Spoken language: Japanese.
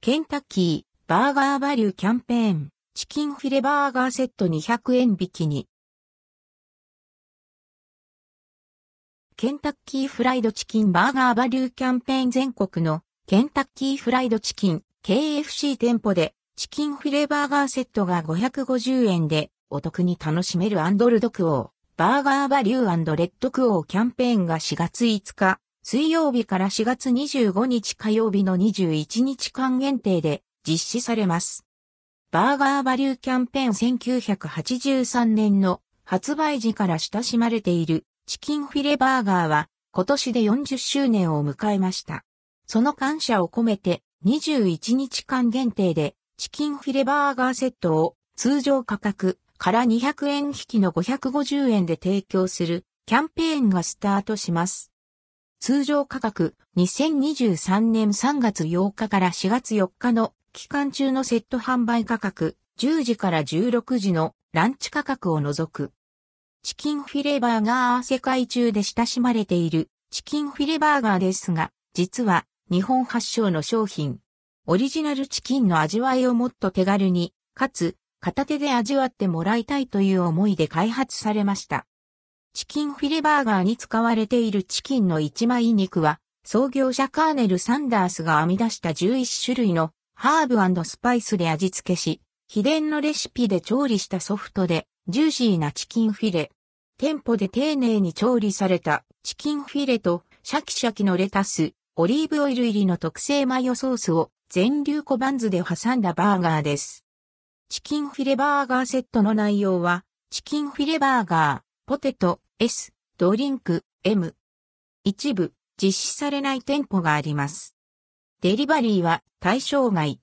ケンタッキーバーガーバリューキャンペーンチキンフィレバーガーセット200円引きに。ケンタッキーフライドチキンバーガーバリューキャンペーン全国のケンタッキーフライドチキン KFC 店舗でチキンフィレバーガーセットが550円でお得に楽しめるアンドルドクオーバーガーバリューレッドクオーキャンペーンが4月5日水曜日から4月25日火曜日の21日間限定で実施されます。バーガーバリューキャンペーン1983年の発売時から親しまれているチキンフィレバーガーは今年で40周年を迎えました。その感謝を込めて21日間限定でチキンフィレバーガーセットを通常価格から200円引きの550円で提供するキャンペーンがスタートします。通常価格2023年3月8日から4月4日の期間中のセット販売価格、10時から16時のランチ価格を除く。チキンフィレバーガー世界中で親しまれているチキンフィレバーガーですが、実は日本発祥の商品。オリジナルチキンの味わいをもっと手軽に、かつ片手で味わってもらいたいという思いで開発されました。チキンフィレバーガーに使われているチキンの一枚肉は、創業者カーネル・サンダースが編み出した11種類のハーブスパイスで味付けし、秘伝のレシピで調理したソフトで、ジューシーなチキンフィレ。店舗で丁寧に調理されたチキンフィレとシャキシャキのレタス、オリーブオイル入りの特製マヨソースを全粒粉バンズで挟んだバーガーです。チキンフィレバーガーセットの内容は、チキンフィレバーガー、ポテト、S、ドリンク、M。一部、実施されない店舗があります。デリバリーは対象外。